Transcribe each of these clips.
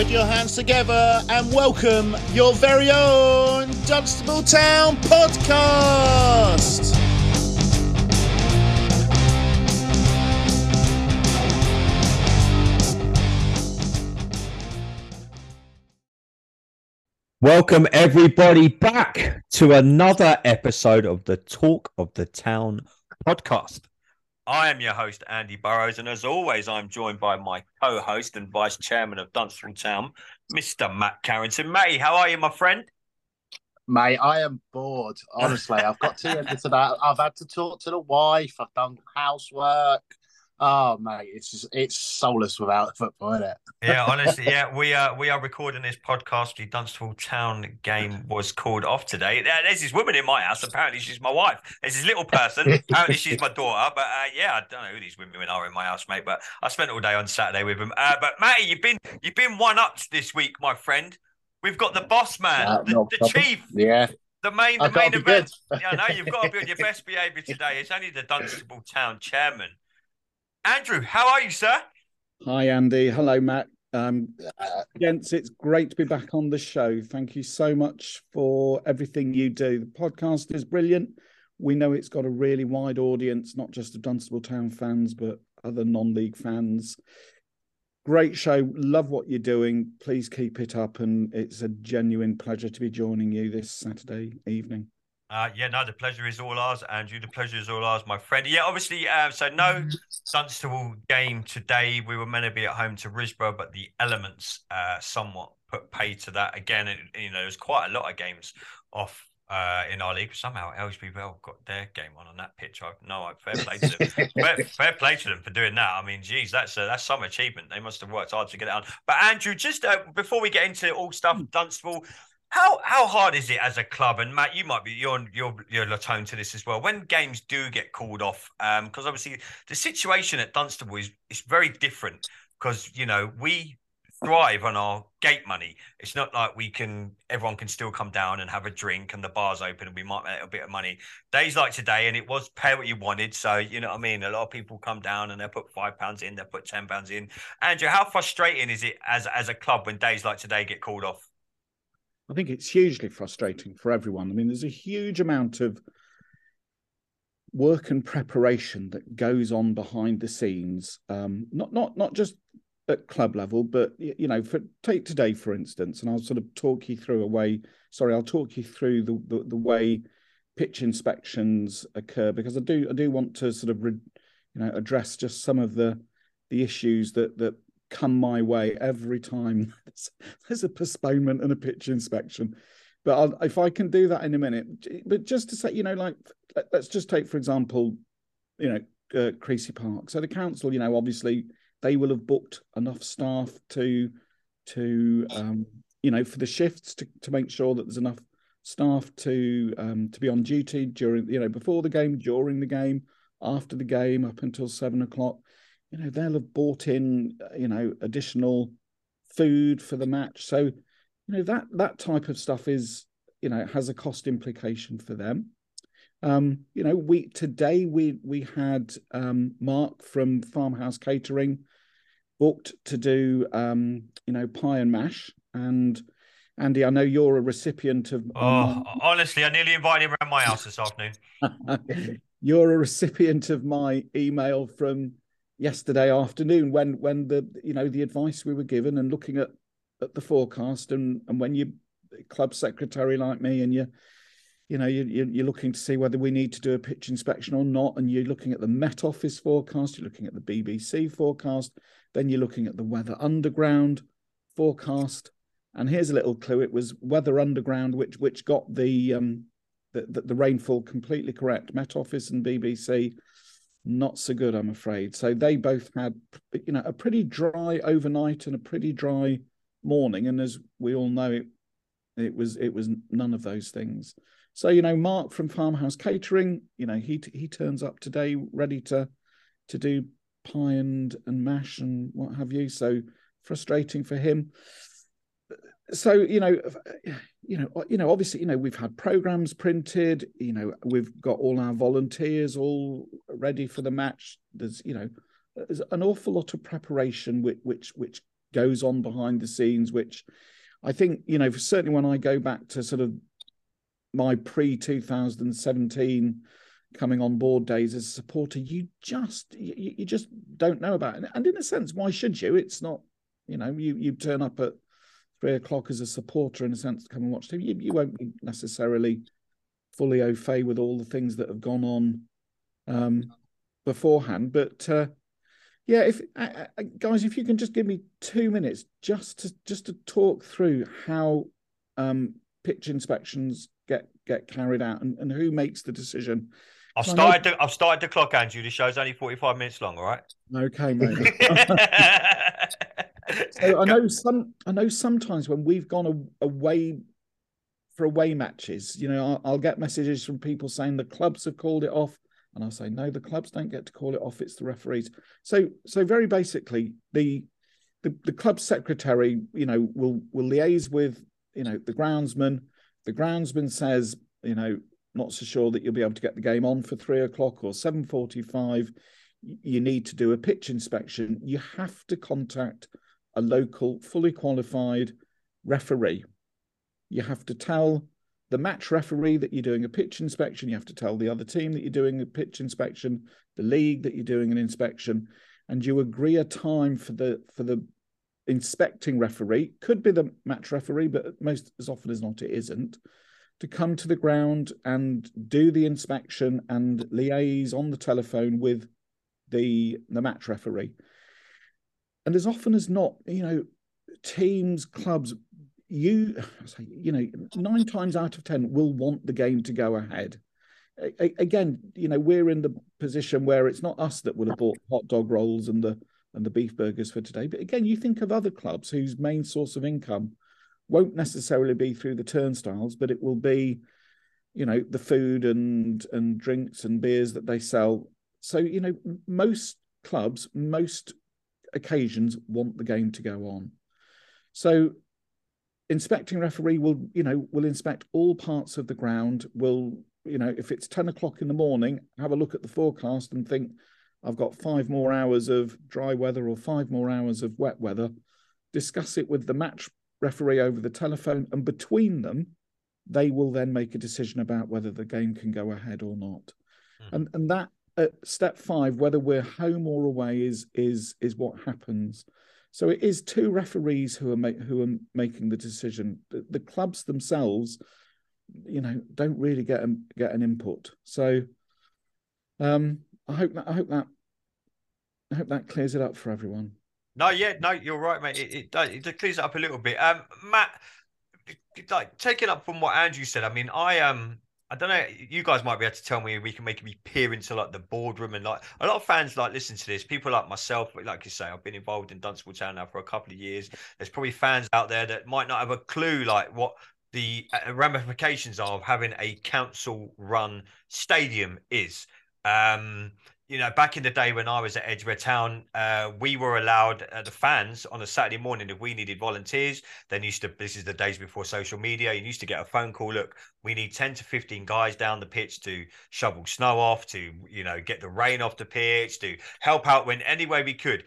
Put your hands together and welcome your very own Dunstable Town podcast. Welcome, everybody, back to another episode of the Talk of the Town podcast. I am your host, Andy Burrows, and as always, I'm joined by my co host and vice chairman of Dunstable Town, Mr. Matt Carrington. Matty, how are you, my friend? Mate, I am bored. Honestly, I've got to end that. I've had to talk to the wife. I've done housework. Oh mate, it's just, it's soulless without football, isn't it? yeah, honestly, yeah. We are we are recording this podcast. The Dunstable Town game was called off today. There's this woman in my house. Apparently, she's my wife. There's this little person. Apparently, she's my daughter. But uh, yeah, I don't know who these women are in my house, mate. But I spent all day on Saturday with them. Uh, but Matty, you've been you've been one up this week, my friend. We've got the boss man, uh, the, the chief. Yeah. The main, the main event. yeah, no, you've got to be on your best behaviour today. It's only the Dunstable Town chairman Andrew, how are you, sir? Hi, Andy. Hello, Matt. Um, gents, it's great to be back on the show. Thank you so much for everything you do. The podcast is brilliant. We know it's got a really wide audience, not just of Dunstable Town fans, but other non league fans. Great show. Love what you're doing. Please keep it up. And it's a genuine pleasure to be joining you this Saturday evening. Uh, yeah, no, the pleasure is all ours, Andrew. The pleasure is all ours, my friend. Yeah, obviously, uh, so no Dunstable game today. We were meant to be at home to Risborough, but the elements uh, somewhat put pay to that. Again, it, you know, there's quite a lot of games off uh, in our league. Somehow, Aylesbury Vale got their game on on that pitch. I no, fair play to them. fair, fair, play to them for doing that. I mean, geez, that's a, that's some achievement. They must have worked hard to get it on. But Andrew, just uh, before we get into all stuff hmm. Dunstable, how how hard is it as a club? And Matt, you might be you're you're you're attuned to this as well. When games do get called off, because um, obviously the situation at Dunstable is is very different. Because you know we thrive on our gate money. It's not like we can everyone can still come down and have a drink and the bar's open and we might make a bit of money. Days like today, and it was pay what you wanted. So you know what I mean. A lot of people come down and they put five pounds in, they put ten pounds in. Andrew, how frustrating is it as as a club when days like today get called off? I think it's hugely frustrating for everyone. I mean, there's a huge amount of work and preparation that goes on behind the scenes, um, not not not just at club level, but you know, for take today for instance, and I'll sort of talk you through a way. Sorry, I'll talk you through the the, the way pitch inspections occur because I do I do want to sort of re, you know address just some of the the issues that that come my way every time there's a postponement and a pitch inspection. But I'll, if I can do that in a minute, but just to say, you know, like let's just take for example, you know, uh, Creasey Park. So the council, you know, obviously they will have booked enough staff to to um, you know for the shifts to to make sure that there's enough staff to um, to be on duty during you know before the game, during the game, after the game, up until seven o'clock you know they'll have bought in you know additional food for the match so you know that that type of stuff is you know has a cost implication for them um you know we today we we had um mark from farmhouse catering booked to do um you know pie and mash and Andy, I know you're a recipient of. Oh, honestly, I nearly invited him around my house this afternoon. you're a recipient of my email from yesterday afternoon when when the you know the advice we were given and looking at at the forecast and and when you club secretary like me and you you know you, you're looking to see whether we need to do a pitch inspection or not and you're looking at the met office forecast you're looking at the bbc forecast then you're looking at the weather underground forecast. And here's a little clue it was weather underground which which got the um the, the, the rainfall completely correct met office and bbc not so good, I'm afraid. So they both had, you know, a pretty dry overnight and a pretty dry morning, and as we all know, it it was it was none of those things. So you know, Mark from Farmhouse Catering, you know, he he turns up today ready to to do pie and and mash and what have you. So frustrating for him so you know you know you know obviously you know we've had programs printed you know we've got all our volunteers all ready for the match there's you know there's an awful lot of preparation which which which goes on behind the scenes, which I think, you know, certainly when I go back to sort of my pre 2017 coming on board days as a supporter, you just you, you just don't know about it. And in a sense, why should you? It's not, you know, you you turn up at three o'clock as a supporter in a sense to come and watch TV. You, you won't be necessarily fully au fait with all the things that have gone on um, beforehand. But uh, yeah, if uh, guys, if you can just give me two minutes just to just to talk through how um, pitch inspections get get carried out and, and who makes the decision. I've started. Know... The, I've started the clock, Andrew. The show's only forty-five minutes long. All right. Okay, mate. so I know some. I know sometimes when we've gone away for away matches, you know, I'll, I'll get messages from people saying the clubs have called it off, and I'll say no, the clubs don't get to call it off. It's the referees. So, so very basically, the the, the club secretary, you know, will will liaise with you know the groundsman. The groundsman says, you know, not so sure that you'll be able to get the game on for three o'clock or seven forty-five. You need to do a pitch inspection. You have to contact a local, fully qualified referee. You have to tell the match referee that you're doing a pitch inspection. You have to tell the other team that you're doing a pitch inspection, the league that you're doing an inspection, and you agree a time for the for the inspecting referee. Could be the match referee, but most as often as not, it isn't to come to the ground and do the inspection and liaise on the telephone with the the match referee. And as often as not, you know, teams, clubs, you you know, nine times out of ten will want the game to go ahead. again, you know, we're in the position where it's not us that would have bought hot dog rolls and the and the beef burgers for today. But again, you think of other clubs whose main source of income won't necessarily be through the turnstiles, but it will be, you know, the food and and drinks and beers that they sell. So you know, most clubs, most occasions want the game to go on. So inspecting referee will, you know, will inspect all parts of the ground. Will, you know, if it's 10 o'clock in the morning, have a look at the forecast and think, I've got five more hours of dry weather or five more hours of wet weather. Discuss it with the match referee over the telephone, and between them, they will then make a decision about whether the game can go ahead or not. Mm. And and that at step five, whether we're home or away, is is is what happens. So it is two referees who are make, who are making the decision. The, the, clubs themselves, you know, don't really get a, get an input. So um, I hope that I hope that I hope that clears it up for everyone. No, yeah, no, you're right, mate. It, it, it clears it up a little bit. Um, Matt, like taking up from what Andrew said, I mean, I um, I don't know. You guys might be able to tell me. We can make me peer into like the boardroom and like a lot of fans like listen to this. People like myself, like you say, I've been involved in Dunstable Town now for a couple of years. There's probably fans out there that might not have a clue like what the uh, ramifications of having a council-run stadium is. Um, you know, back in the day when I was at Edgware Town, uh, we were allowed uh, the fans on a Saturday morning if we needed volunteers. Then used to this is the days before social media. You used to get a phone call. Look, we need ten to fifteen guys down the pitch to shovel snow off, to you know get the rain off the pitch, to help out when any way we could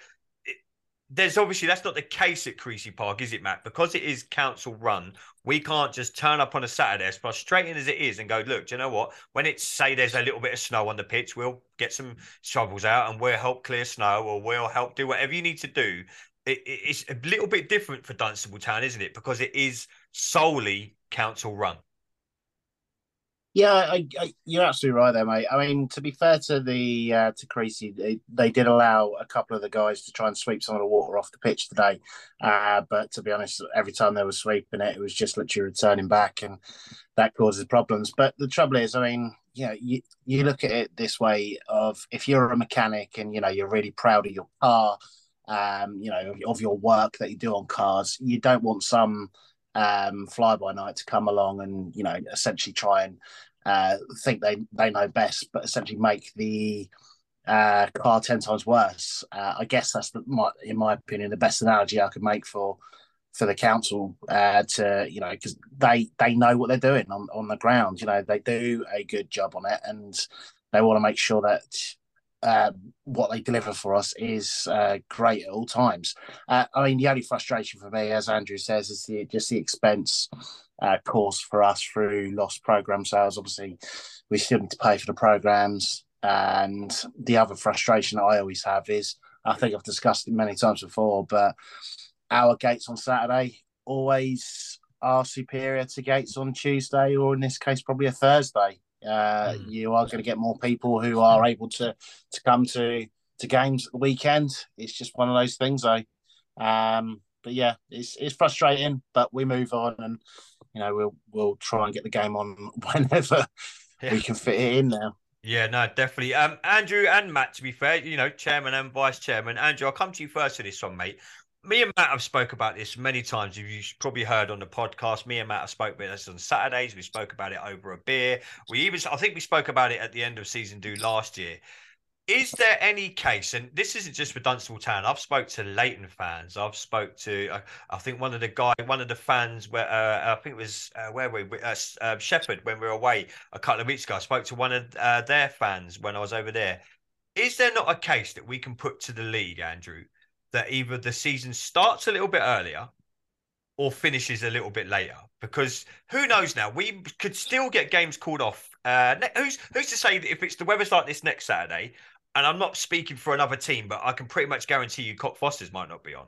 there's obviously that's not the case at Creasey Park, is it, Matt? Because it is council run, we can't just turn up on a Saturday, as frustrating as it is, and go, look, do you know what? When it's say there's a little bit of snow on the pitch, we'll get some shovels out and we'll help clear snow or we'll help do whatever you need to do. It, it's a little bit different for Dunstable Town, isn't it? Because it is solely council run. Yeah, I, I, you're absolutely right there, mate. I mean, to be fair to the uh, to Creasey, they, they did allow a couple of the guys to try and sweep some of the water off the pitch today. Uh, but to be honest, every time they were sweeping it, it was just literally returning back, and that causes problems. But the trouble is, I mean, yeah, you you look at it this way: of if you're a mechanic and you know you're really proud of your car, um, you know of your work that you do on cars, you don't want some um, fly by night to come along and you know essentially try and uh, think they they know best, but essentially make the uh, car ten times worse. Uh, I guess that's the, my, in my opinion the best analogy I could make for for the council uh, to you know because they they know what they're doing on on the ground. You know they do a good job on it, and they want to make sure that uh, what they deliver for us is uh, great at all times. Uh, I mean, the only frustration for me, as Andrew says, is the, just the expense uh, caused for us through lost program sales. Obviously, we still need to pay for the programs. And the other frustration I always have is I think I've discussed it many times before, but our gates on Saturday always are superior to gates on Tuesday, or in this case, probably a Thursday. Uh, mm. You are going to get more people who are able to to come to to games at the weekend. It's just one of those things, though. Um, but yeah, it's it's frustrating, but we move on, and you know we'll we'll try and get the game on whenever yeah. we can fit it in now. Yeah, no, definitely. Um, Andrew and Matt, to be fair, you know, chairman and vice chairman. Andrew, I'll come to you first for this one, mate me and Matt have spoke about this many times. You've probably heard on the podcast. Me and Matt have spoke about this on Saturdays. We spoke about it over a beer. We even, I think, we spoke about it at the end of season two last year. Is there any case, and this isn't just for Dunstable Town. I've spoke to Leighton fans. I've spoke to, uh, I think one of the guy, one of the fans where uh, I think it was uh, where we, uh, uh, Shefford when we were away a couple of weeks ago. I spoke to one of uh, their fans when I was over there. Is there not a case that we can put to the league, Andrew, that either the season starts a little bit earlier or finishes a little bit later because who knows now? We could still get games called off uh, who's who's to say that if it's the weather's like this next saturday and i'm not speaking for another team but i can pretty much guarantee you cockfosters might not be on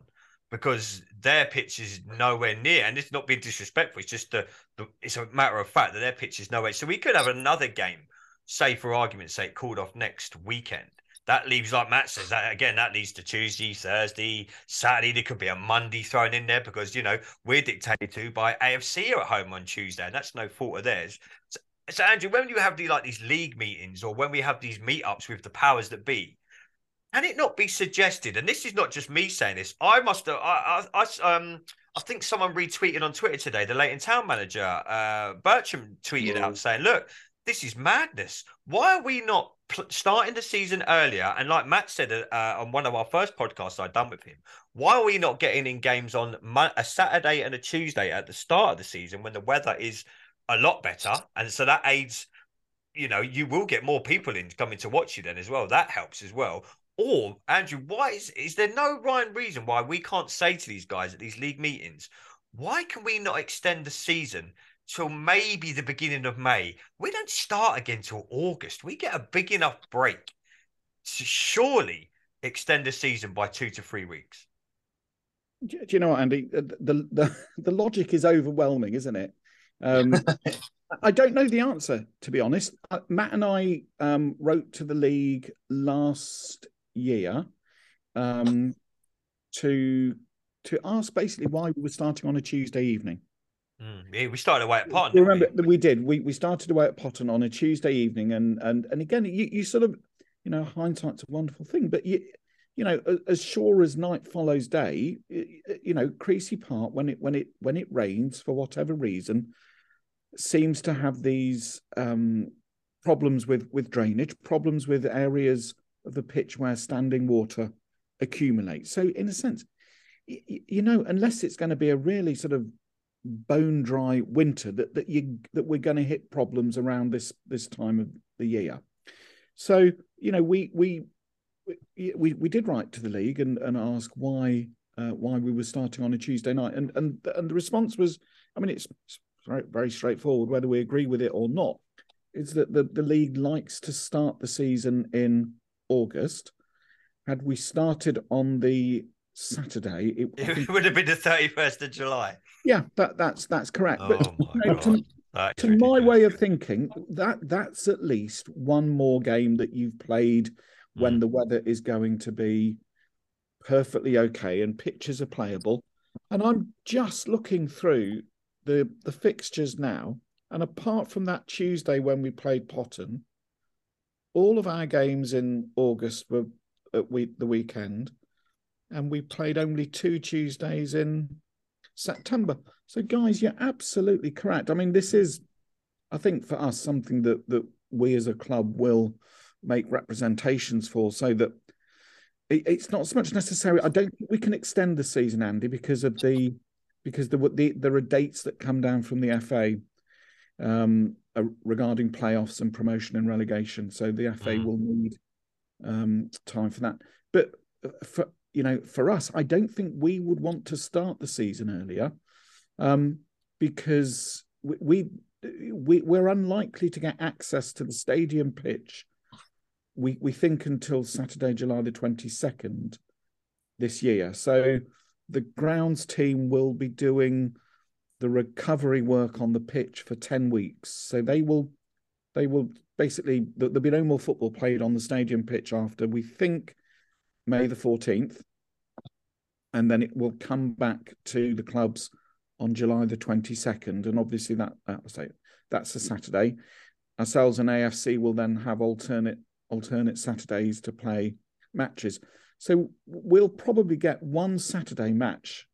because their pitch is nowhere near and it's not being disrespectful it's just the, the it's a matter of fact that their pitch is nowhere. So we could have another game say for argument's sake called off next weekend that leaves, like Matt says, that again, that leads to Tuesday, Thursday, Saturday. There could be a Monday thrown in there because, you know, we're dictated to by AFC at home on Tuesday, and that's no fault of theirs. So, so Andrew, when you have the, like these league meetings or when we have these meetups with the powers that be, can it not be suggested? And this is not just me saying this. I must have, I, I, I um, I think someone retweeted on Twitter today. The Leighton Town manager, uh, Bertram, tweeted out saying, "Look, this is madness. Why are we not pl- starting the season earlier? And like Matt said uh, on one of our first podcasts I'd done with him, why are we not getting in games on a Saturday and a Tuesday at the start of the season when the weather is a lot better? And so that aids, you know, you will get more people in coming to watch you then as well. That helps as well. Or Andrew, why is is there no rhyme reason why we can't say to these guys at these league meetings, why can we not extend the season till maybe the beginning of May. We don't start again till August. We get a big enough break to surely extend the season by two to three weeks. Do you know what, Andy? The the the logic is overwhelming, isn't it? Um, I don't know the answer, to be honest. Uh, Matt and I um, wrote to the league last year um, to to ask basically why we were starting on a Tuesday evening. Mm, yeah, we started away at Potton. Remember we? we? did. We we started away at Potton on a Tuesday evening, and and and again, you, you sort of, you know, hindsight's a wonderful thing, but you you know, as sure as night follows day, you know, Creasey Park when it when it when it rains for whatever reason, seems to have these um, problems with with drainage, problems with areas of the pitch where standing water accumulates. So, in a sense, you, you know, unless it's going to be a really sort of bone dry winter that that you that we're going to hit problems around this this time of the year. So you know we we we we did write to the league and and ask why uh, why we were starting on a Tuesday night and and and the response was I mean it's very, very straightforward whether we agree with it or not is that the the league likes to start the season in August. Had we started on the Saturday, it, it would have been the thirty first of July. Yeah, that that's that's correct. Oh but know, to, to my way of thinking, that that's at least one more game that you've played when mm. the weather is going to be perfectly okay and pitches are playable. And I'm just looking through the the fixtures now, and apart from that Tuesday when we played Potton, all of our games in August were at week the weekend, and we played only two Tuesdays in September. So, guys, you're absolutely correct. I mean, this is, I think, for us, something that that we as a club will make representations for, so that it, it's not so much necessary. I don't think we can extend the season, Andy, because of the because the, the there are dates that come down from the FA um, uh, regarding playoffs and promotion and relegation. So the FA mm. will need um, time for that. But uh, for you know, for us, I don't think we would want to start the season earlier um, because we, we we are unlikely to get access to the stadium pitch. We we think until Saturday, July the twenty second this year. So the grounds team will be doing the recovery work on the pitch for 10 weeks. So they will they will basically there'll be no more football played on the stadium pitch after we think May the 14th. And then it will come back to the clubs on July the 22nd. And obviously that uh, that's a, that's a Saturday. Ourselves and AFC will then have alternate alternate Saturdays to play matches. So we'll probably get one Saturday match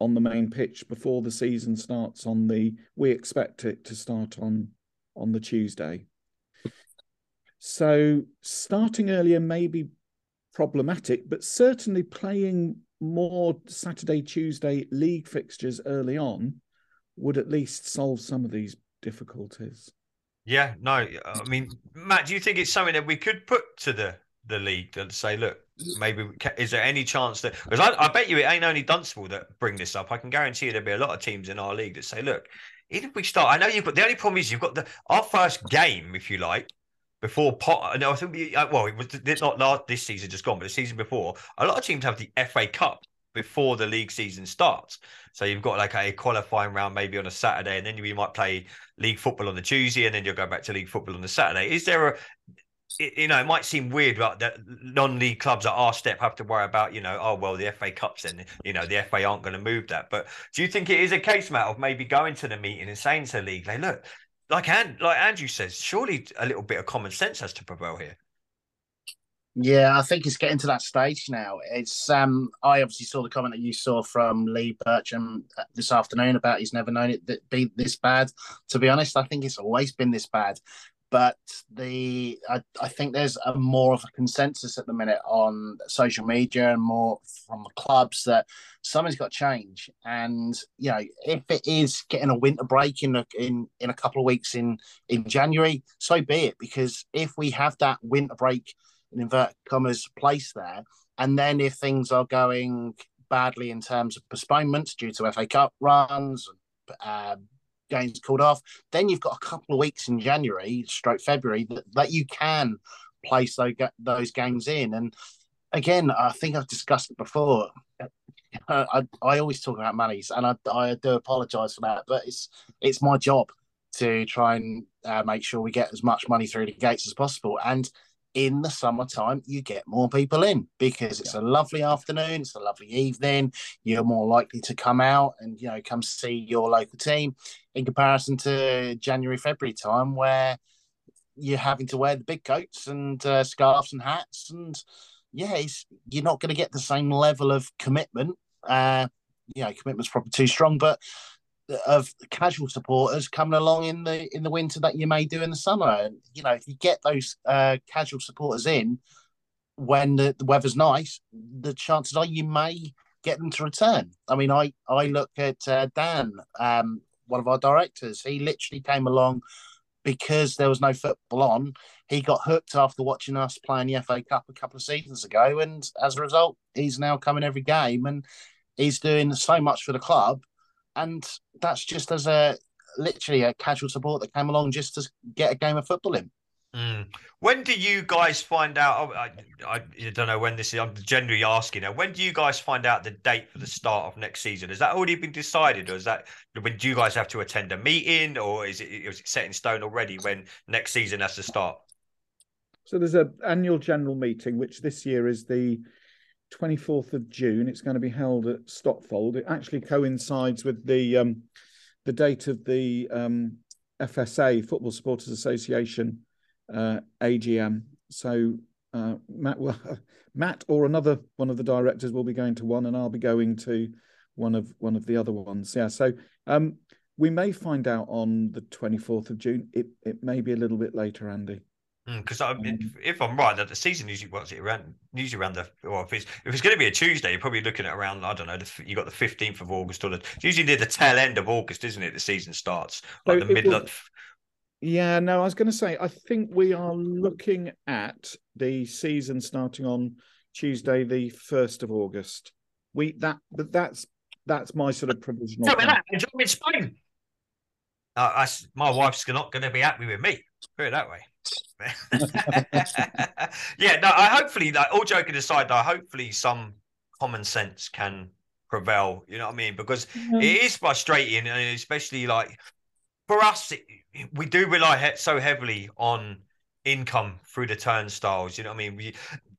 on the main pitch before the season starts on the we expect it to start on on the Tuesday. So starting earlier may be problematic, but certainly playing more Saturday, Tuesday league fixtures early on would at least solve some of these difficulties. Yeah, no, I mean, Matt, do you think it's something that we could put to the the league and say, look, maybe is there any chance that because I, I, bet you it ain't only Dunstable that bring this up. I can guarantee you there'll be a lot of teams in our league that say, look, even if we start, I know you've got the only problem is you've got the our first game, if you like, before pot. No, I think we, uh, well, it was it's not last this season just gone, but the season before, a lot of teams have the FA Cup before the league season starts. So you've got like a qualifying round maybe on a Saturday, and then you might play league football on the Tuesday, and then you'll go back to league football on the Saturday. Is there a you know, it might seem weird, but that non-league clubs at our step have to worry about, you know, oh well, the FA Cups, and you know, the FA aren't going to move that. But do you think it is a case, Matt, of maybe going to the meeting and saying to the league, "Hey, look, like and like Andrew says, surely a little bit of common sense has to prevail here." Yeah, I think it's getting to that stage now. It's um I obviously saw the comment that you saw from Lee Bircham uh, this afternoon about he's never known it be this bad. To be honest, I think it's always been this bad but the I, I, think there's a more of a consensus at the minute on social media and more from the clubs that something's got to change. And you know, if it is getting a winter break in a, in in a couple of weeks in in January, so be it. Because if we have that winter break in inverted commas place there, and then if things are going badly in terms of postponements due to FA Cup runs. Um, games called off. Then you've got a couple of weeks in January, stroke February, that, that you can place those, those games in. And again, I think I've discussed it before. I, I always talk about monies, and I, I do apologise for that, but it's it's my job to try and uh, make sure we get as much money through the gates as possible. And in the summertime, you get more people in because it's yeah. a lovely afternoon, it's a lovely evening. You're more likely to come out and you know come see your local team in comparison to January, February time where you're having to wear the big coats and uh, scarves and hats, and yeah, you're not going to get the same level of commitment. Uh, you know, commitment's probably too strong, but of casual supporters coming along in the in the winter that you may do in the summer. And you know, if you get those uh, casual supporters in when the, the weather's nice, the chances are you may get them to return. I mean, I I look at uh, Dan, um, one of our directors. He literally came along because there was no football on. He got hooked after watching us playing the FA Cup a couple of seasons ago, and as a result, he's now coming every game and he's doing so much for the club and that's just as a literally a casual support that came along just to get a game of football in. Mm. When do you guys find out? Oh, I, I, I, don't know when this is. I'm generally asking now. When do you guys find out the date for the start of next season? Has that already been decided, or is that when do you guys have to attend a meeting, or is it, is it set in stone already when next season has to start? So there's an annual general meeting, which this year is the 24th of June. It's going to be held at Stotfold. It actually coincides with the um, the date of the um, FSA Football Supporters Association uh, AGM. So uh, Matt, Matt or another one of the directors will be going to one, and I'll be going to one of one of the other ones. Yeah. So um, we may find out on the 24th of June. It it may be a little bit later, Andy. Because mm, if, um, if, I'm right, that the season usually what's it around usually around the well if it's if it's going to be a Tuesday, you're probably looking at around I don't know the, you got the 15th of August or the usually near the tail end of August, isn't it? The season starts like so the middle will, of. Yeah, no, I was going to say, I think we are looking at the season starting on Tuesday, the first of August. We that but that's that's my sort of provisional. Tell me that. Enjoy in Spain. Uh, I, my wife's not going to be happy with me. Put it that way. yeah, no. I hopefully, like, all joking aside, though, hopefully some common sense can prevail. You know what I mean? Because mm-hmm. it is frustrating, and especially like for us, it, we do rely he- so heavily on income through the turnstiles. You know what I mean? We,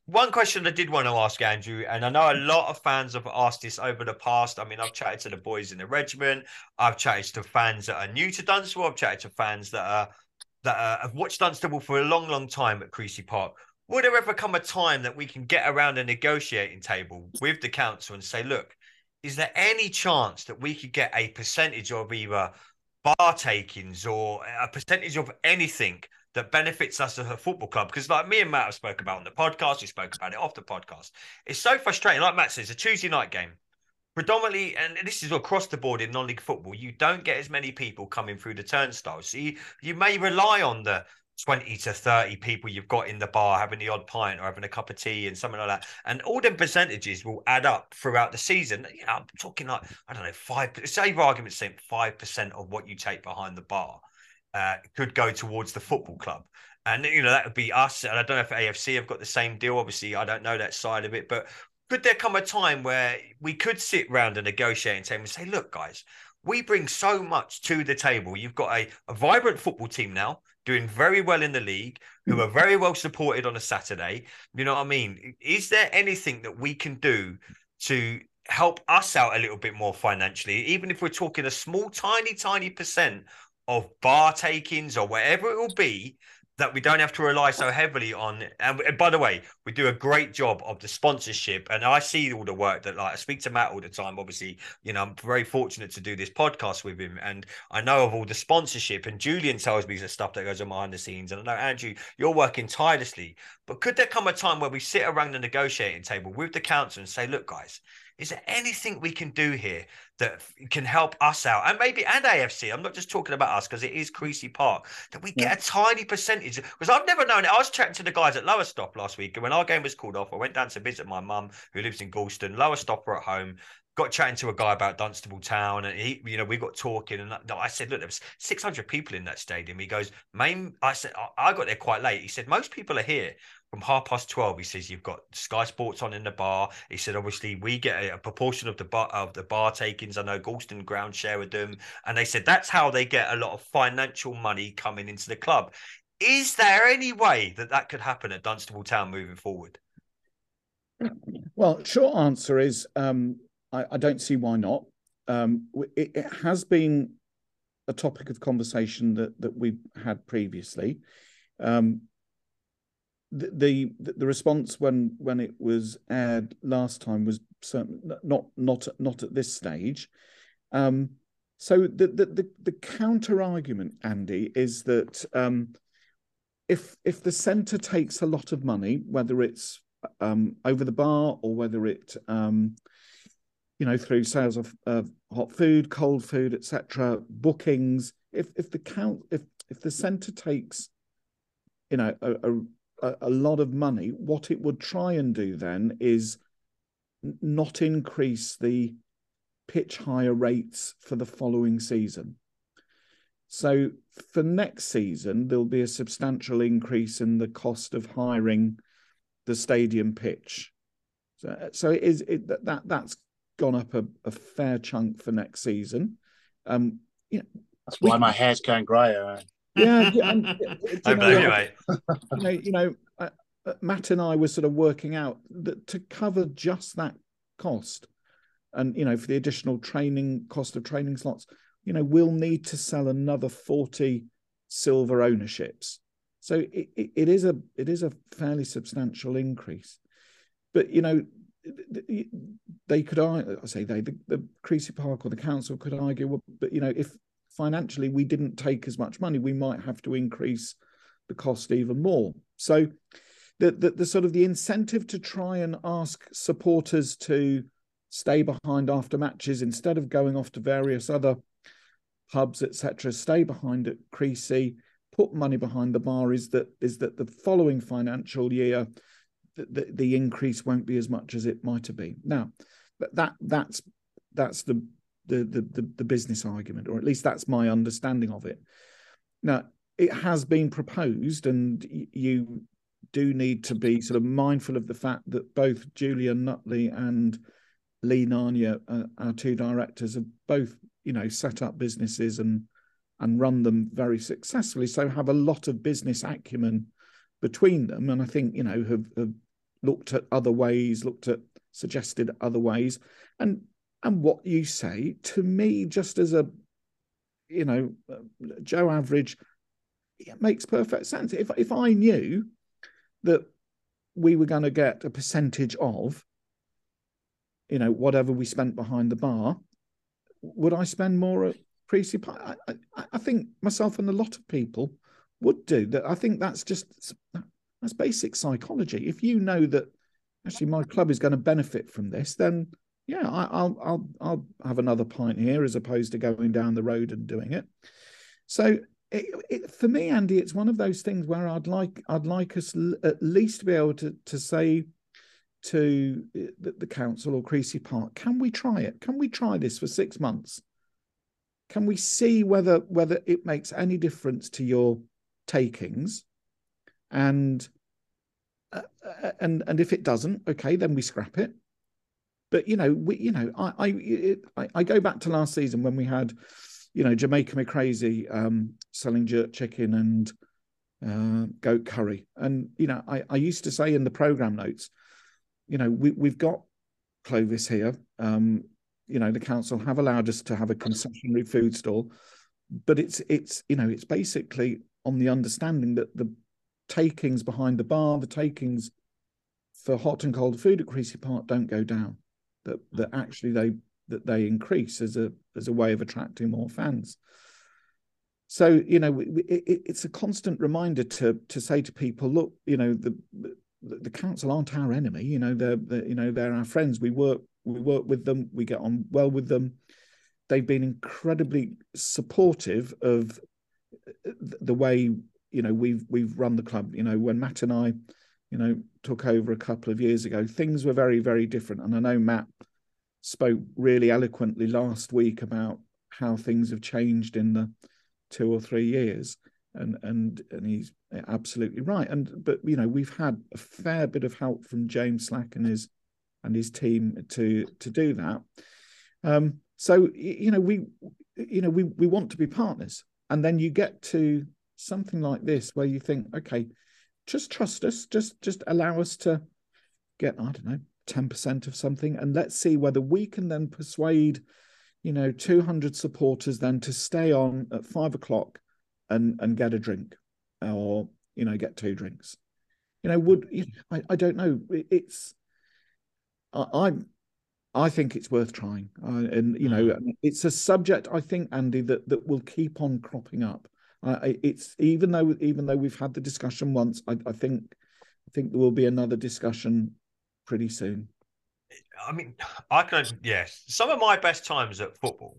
one question I did want to ask Andrew, and I know a lot of fans have asked this over the past. I mean, I've chatted to the boys in the regiment, I've chatted to fans that are new to Dunstable, I've chatted to fans that are that uh, have watched Dunstable for a long, long time at Creasey Park. Would there ever come a time that we can get around a negotiating table with the council and say, look, is there any chance that we could get a percentage of either bar takings or a percentage of anything that benefits us as a football club. Because like me and Matt have spoke about on the podcast, we spoke about it off the podcast. It's so frustrating. Like Matt says, a Tuesday night game. Predominantly, and this is across the board in non-league football, you don't get as many people coming through the turnstiles. So you, you may rely on the 20 to 30 people you've got in the bar having the odd pint or having a cup of tea and something like that. And all them percentages will add up throughout the season. You know, I'm talking like, I don't know, five, say for argument's sake, 5% of what you take behind the bar uh, could go towards the football club. And, you know, that would be us. And I don't know if AFC have got the same deal. Obviously, I don't know that side of it. But could there come a time where we could sit around and negotiate and and say look, guys, we bring so much to the table. You've got a, a vibrant football team now doing very well in the league, who are very well supported on a Saturday. You know what I mean? Is there anything that we can do to help us out a little bit more financially, even if we're talking a small, tiny, tiny percent of bar takings or whatever it will be that we don't have to rely so heavily on. And, by the way, we do a great job of the sponsorship. And I see all the work that, like, I speak to Matt all the time. Obviously, you know, I'm very fortunate to do this podcast with him, and I know of all the sponsorship. And Julian tells me the stuff that goes on behind the scenes. And I know Andrew, you're working tirelessly. But could there come a time where we sit around the negotiating table with the council and say, look, guys, is there anything we can do here that can help us out and maybe and AFC? I'm not just talking about us because it is Creasey Park that we get yeah. a tiny percentage. Because I've never known it. I was chatting to the guys at Lowestoft last week, and when our game was called off, I went down to visit my mum who lives in Gorleston. Lowestoft were at home got chatting to a guy about Dunstable Town, and he, you know, we got talking, and I said, look, there was 600 people in that stadium. He goes, main. I said, I got there quite late. He said, most people are here from half past 12 he says you've got sky sports on in the bar. He said obviously we get a, a proportion of the bar of the bar takings. I know Gorleston ground share with them. And they said that's how they get a lot of financial money coming into the club. Is there any way that that could happen at dunstable town moving forward? Well short answer is um, I, I, don't see why not. Um, it, it has been a topic of conversation that that we've had previously. Um, the, the response when when it was aired last time was certainly not not not at this stage. Um, so the, the the the, counter argument, Andy, is that um, if if the centre takes a lot of money, whether it's um, over the bar or whether it um, you know through sales of, of hot food, cold food, etc., bookings, if if the count if if the centre takes you know a, a, a, a lot of money, what it would try and do then is not increase the pitch higher rates for the following season. So for next season, there'll be a substantial increase in the cost of hiring the stadium pitch. So, so it is it, that that's gone up a, a fair chunk for next season. Um, you know, that's why we, my hair's going grey. Yeah, and, I know, you. You know, you know uh, uh, Matt and I were sort of working out that to cover just that cost, and you know, for the additional training cost of training slots, you know, we'll need to sell another forty silver ownerships. So it, it, it is a it is a fairly substantial increase, but you know, they could I say they the, the Creasey Park or the council could argue, well, but you know, if financially we didn't take as much money, we might have to increase the cost even more. So the, the, the sort of the incentive to try and ask supporters to stay behind after matches instead of going off to various other pubs, etc., stay behind at Creasey, put money behind the bar is that is that the following financial year the, the, the increase won't be as much as it might have been. Now, that that's that's the the, the the business argument, or at least that's my understanding of it. Now, it has been proposed, and you do need to be sort of mindful of the fact that both Julia Nutley and Lee Nania, uh, our two directors, have both you know set up businesses and and run them very successfully. So have a lot of business acumen between them, and I think you know have, have looked at other ways, looked at suggested other ways, and and what you say to me, just as a you know Joe average, it makes perfect sense. If if I knew that we were going to get a percentage of you know whatever we spent behind the bar, would I spend more at Park? I, I, I think myself and a lot of people would do that. I think that's just that's basic psychology. If you know that actually my club is going to benefit from this, then yeah, I, will I'll I'll have another pint here as opposed to going down the road and doing it. So it, it, for me, Andy, it's one of those things where I'd like I'd like us at least to be able to to say to the, the council or Creasey Park, can we try it? Can we try this for six months? Can we see whether whether it makes any difference to your takings? And uh, uh, and and if it doesn't, okay, then we scrap it. But you know, we you know, I I it, I, I, go back to last season when we had, you know, Jamaica McCrazy um, selling jerk chicken and uh, goat curry, and you know, I I used to say in the program notes, you know, we we've got Clovis here. Um, you know, the council have allowed us to have a concessionary food stall, but it's it's you know, it's basically on the understanding that the takings behind the bar, the takings for hot and cold food at Creasey Park don't go down. That that actually they that they increase as a as a way of attracting more fans. So you know, it, it's a constant reminder to to say to people, look, you know, the the council aren't our enemy. You know, they're, they're you know they're our friends. We work we work with them. We get on well with them. They've been incredibly supportive of uh, the way you know we've we've run the club you know when matt and i you know took over a couple of years ago. Things were very very different. And i know matt spoke really eloquently last week about how things have changed in the two or three years. And and and he's absolutely right. And but you know we've had a fair bit of help from james slack and his and his team to to do that. Um so you know we you know we we want to be partners. And then you get to something like this where you think, okay, just trust us, just just allow us to get, I don't know, 10% of something, and let's see whether we can then persuade, you know, 200 supporters then to stay on at five o'clock and and get a drink or you know get two drinks you know would you know, I, I don't know it's I, i'm I think it's worth trying, uh, and you know, mm. it's a subject I think Andy that that will keep on cropping up. It's even though even though we've had the discussion once, I, I think I think there will be another discussion pretty soon. I mean, I can yes. Some of my best times at football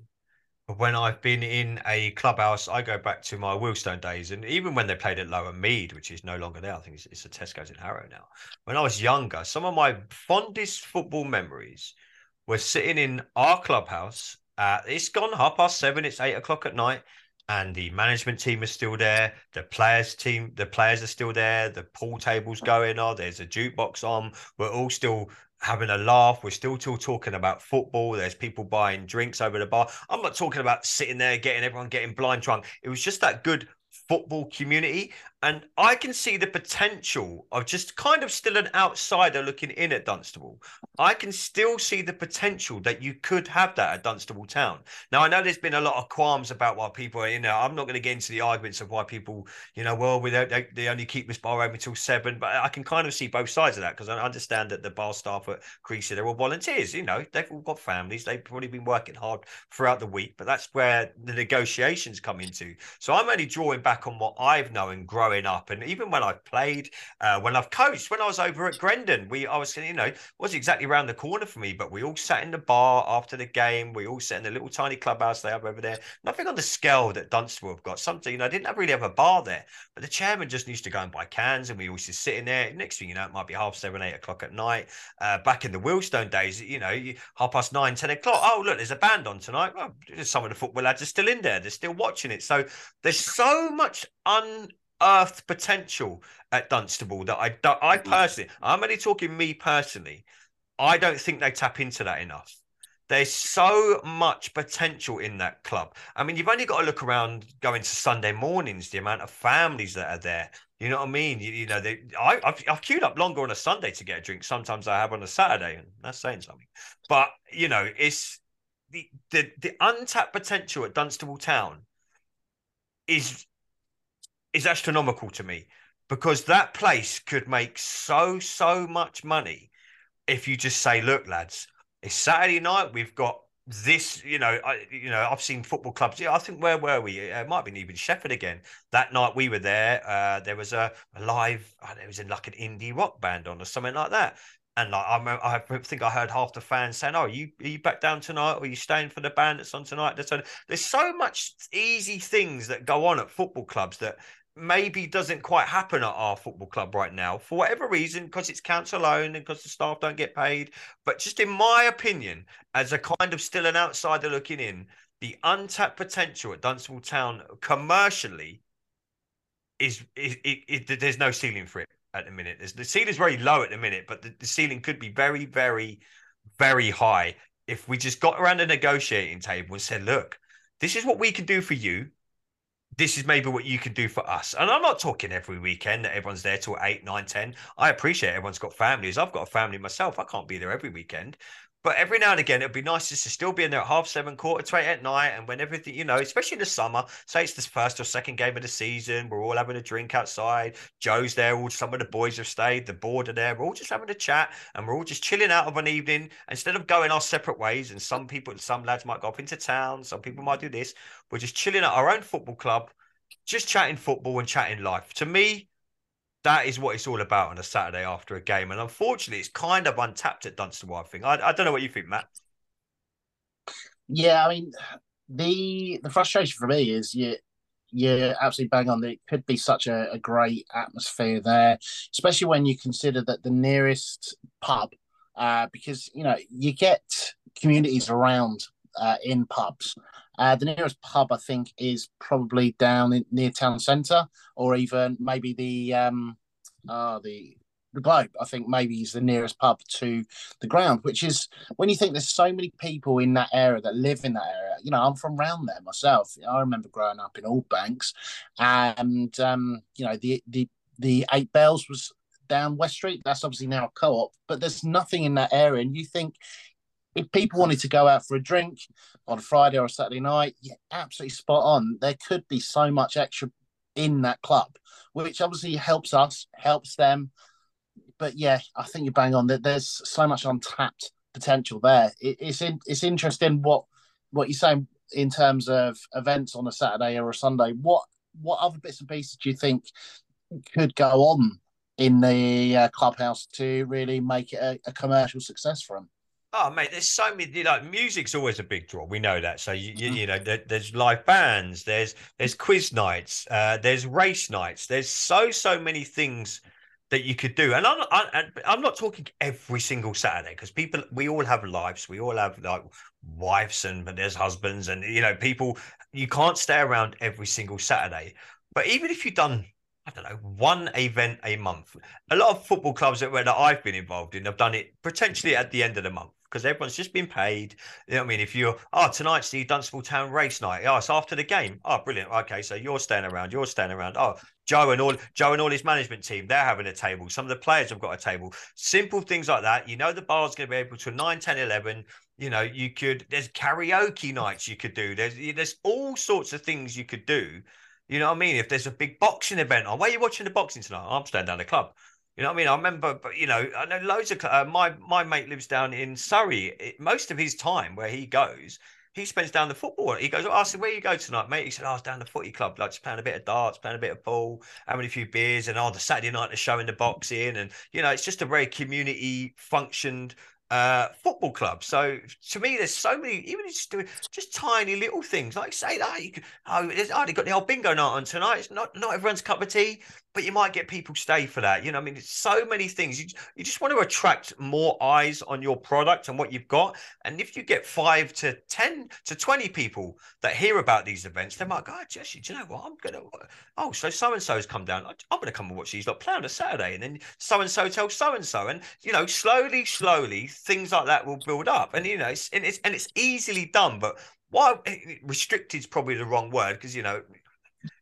when I've been in a clubhouse, I go back to my Wealdstone days, and even when they played at Lower Mead, which is no longer there, I think it's, it's a Tesco's in Harrow now. When I was younger, some of my fondest football memories were sitting in our clubhouse. It's gone half past seven. It's eight o'clock at night, and the management team is still there. The players team, the players are still there. The pool table's going on. There's a jukebox on. We're all still having a laugh. We're still still talking about football. There's people buying drinks over the bar. I'm not talking about sitting there getting everyone getting blind drunk. It was just that good football community. And I can see the potential of just kind of still an outsider looking in at Dunstable. I can still see the potential that you could have that at Dunstable Town. Now, I know there's been a lot of qualms about why people are, you know, I'm not going to get into the arguments of why people, you know, well, we they, they only keep this bar open until seven, but I can kind of see both sides of that because I understand that the bar staff at Creasey, they're all volunteers, you know, they've all got families. They've probably been working hard throughout the week, but that's where the negotiations come into. So I'm only drawing back on what I've known and grown growing up, and even when I've played, uh, when I've coached, when I was over at Grendon, we I was you know was exactly around the corner for me, but we all sat in the bar after the game. We all sat in the little tiny clubhouse they have over there. Nothing on the scale that Dunstable have got. Something you know, I didn't really have a bar there, but the chairman just used to go and buy cans, and we always just sit in there. Next thing you know, it might be half seven, eight o'clock at night. Uh, back in the Wealdstone days, you know, half past nine, ten o'clock. Oh look, there's a band on tonight. Well, some of the football lads are still in there. They're still watching it. So there's so much unearthed potential at Dunstable that I I mm-hmm. personally, I'm only talking me personally. I don't think they tap into that enough. There's so much potential in that club. I mean, you've only got to look around going to Sunday mornings, the amount of families that are there. You know what I mean? You, you know, they, I, I've, I've queued up longer on a Sunday to get a drink. Sometimes I have on a Saturday, and that's saying something. But you know, it's the the, the untapped potential at Dunstable Town is is astronomical to me because that place could make so so much money if you just say, look, lads, it's Saturday night. We've got this, you know, I, you know, I've seen football clubs. Yeah, I think where were we? It might have been even Shefford again. That night we were there. Uh, there was a, a live. Oh, there was in like an indie rock band on or something like that. And like I, remember, I think I heard half the fans saying, "Oh, are you are you back down tonight, or are you staying for the band that's on tonight?" There's so much easy things that go on at football clubs that maybe doesn't quite happen at our football club right now for whatever reason because it's council owned and because the staff don't get paid. But just in my opinion as a kind of still an outsider looking in the untapped potential at dunstable town commercially is, is it, it, there's no ceiling for it at the minute. There's, the ceiling is very low at the minute but the, the ceiling could be very very very high. If we just got around a negotiating table and said look this is what we can do for you this is maybe what you can do for us. And I'm not talking every weekend that everyone's there till 8, 9, 10. I appreciate everyone's got families. I've got a family myself. I can't be there every weekend. But every now and again, it'd be nice just to still be in there at half seven, quarter to eight at night, and when everything, you know, especially in the summer, say it's the first or second game of the season, we're all having a drink outside. Joe's there, all some of the boys have stayed, the board are there, we're all just having a chat, and we're all just chilling out of an evening instead of going our separate ways. And some people, some lads might go up into town, some people might do this. We're just chilling at our own football club, just chatting football and chatting life. To me, that is what it's all about on a Saturday after a game. And unfortunately, it's kind of untapped at Dunstable, I think. I, I don't know what you think, Matt. Yeah, I mean, the the frustration for me is you you're absolutely bang on. It could be such a, a, great atmosphere there, especially when you consider that the nearest pub, uh, because you know you get communities around uh, in pubs. Uh, the nearest pub, I think, is probably down in, near town centre, or even maybe the um, uh, the the Globe. I think maybe is the nearest pub to the ground, which is when you think there's so many people in that area that live in that area. You know, I'm from round there myself. I remember growing up in Old Banks, and um, you know the the the Eight Bells was down West Street. That's obviously now a co-op, but there's nothing in that area, and you think if people wanted to go out for a drink on Friday or Saturday night, absolutely spot on. There could be so much extra in that club, which obviously helps us, helps them. But yeah, I think you're bang on. That there's so much untapped potential there. It, it's in, it's interesting what what you're saying in terms of events on a Saturday or a Sunday. What what other bits and pieces do you think could go on in the uh, clubhouse to really make it a, a commercial success for them? Oh mate, there's so many. Like music's always a big draw. We know that. So you you, mm. you know there, there's live bands. There's there's quiz nights. Uh, there's race nights. There's so so many things that you could do. And I'm I, I'm not talking every single Saturday because people we all have lives. We all have like wives and but there's husbands and you know people. You can't stay around every single Saturday. But even if you've done I don't know, one event a month. A lot of football clubs that, that I've been involved in have done it potentially at the end of the month because everyone's just been paid. You know what I mean? If you're, oh, tonight's the Dunstable Town race night. Oh, it's after the game. Oh, brilliant. Okay, so you're staying around. You're staying around. Oh, Joe and all Joe and all his management team, they're having a table. Some of the players have got a table. Simple things like that. You know, the bar's going to be able to 9, 10, 11. You know, you could, there's karaoke nights you could do. There's, there's all sorts of things you could do you know what I mean? If there's a big boxing event oh, on, where are you watching the boxing tonight? Oh, I'm staying down the club. You know what I mean? I remember, you know, I know loads of uh, my my mate lives down in Surrey. It, most of his time where he goes, he spends down the football. He goes, oh, I said, where you go tonight, mate? He said, oh, I was down the footy club, like just playing a bit of darts, playing a bit of ball, having a few beers, and on oh, the Saturday night, the show in the boxing. And, you know, it's just a very community functioned uh, football club. So to me, there's so many, even just doing just tiny little things like say that you could, oh, oh, they got the old bingo night on tonight. It's not not everyone's cup of tea, but you might get people stay for that. You know, I mean, it's so many things. You you just want to attract more eyes on your product and what you've got. And if you get five to ten to twenty people that hear about these events, they might go, oh, Jesse, do you know what? I'm gonna. Oh, so so and so's come down. I'm gonna come and watch these lot play on a Saturday, and then so and so tells so and so, and you know, slowly, slowly things like that will build up. And you know, it's and it's and it's easily done. But why eh, restricted is probably the wrong word because you know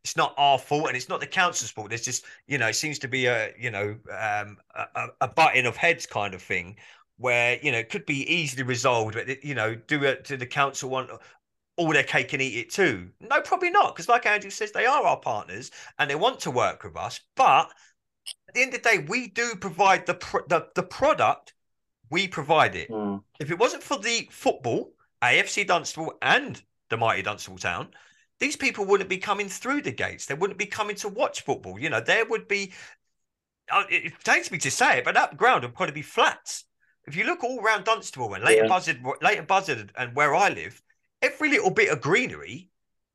it's not our fault and it's not the council's fault. There's just you know, it seems to be a you know um, a, a butting of heads kind of thing where you know it could be easily resolved. But you know, do it to the council want all their cake and eat it too? No, probably not. Because like Andrew says, they are our partners and they want to work with us. But at the end of the day, we do provide the pro- the, the product we provide it. Mm. If it wasn't for the football, AFC Dunstable and the mighty Dunstable Town, these people wouldn't be coming through the gates. They wouldn't be coming to watch football. You know, there would be. Uh, it pains me to say it, but that ground would probably be flats. If you look all around Dunstable and Leighton yeah. Buzzard, Leighton Buzzard, and where I live, every little bit of greenery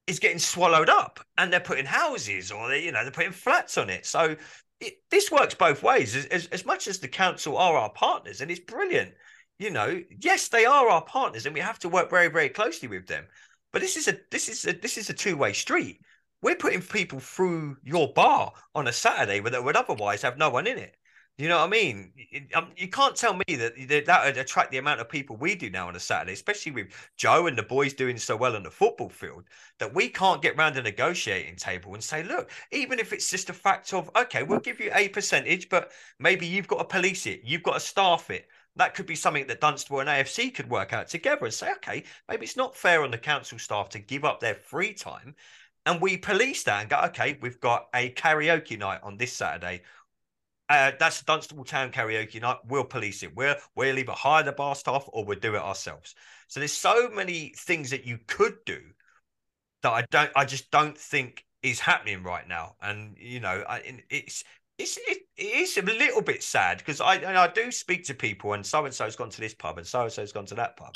is getting swallowed up, and they're putting houses or they, you know, they're putting flats on it. So it, this works both ways. As, as, as much as the council are our partners, and it's brilliant. You know, yes, they are our partners, and we have to work very, very closely with them. But this is a this is a this is a two way street. We're putting people through your bar on a Saturday that would otherwise have no one in it. You know what I mean? Um, you can't tell me that that would attract the amount of people we do now on a Saturday, especially with Joe and the boys doing so well on the football field, that we can't get round a negotiating table and say, look, even if it's just a fact of, okay, we'll give you a percentage, but maybe you've got to police it, you've got to staff it. That could be something that Dunstable and AFC could work out together and say, okay, maybe it's not fair on the council staff to give up their free time. And we police that and go, okay, we've got a karaoke night on this Saturday uh, that's Dunstable Town karaoke night. We'll police it. We'll we'll either hire the bar staff or we'll do it ourselves. So there's so many things that you could do that I don't. I just don't think is happening right now. And you know, I, it's it's it, it is a little bit sad because I and I do speak to people and so and so's gone to this pub and so and so's gone to that pub,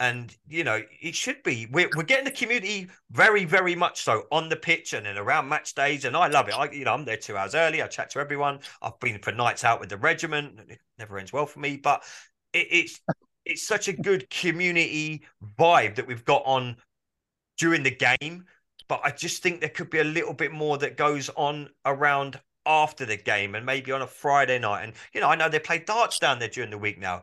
and you know it should be we're, we're getting the community very very much so on the pitch and then around match days and i love it. I you know i'm there two hours early i chat to everyone. I've been for nights out with the regiment it never ends well for me but it, it's it's such a good community vibe that we've got on during the game but i just think there could be a little bit more that goes on around after the game and maybe on a friday night and you know i know they play darts down there during the week now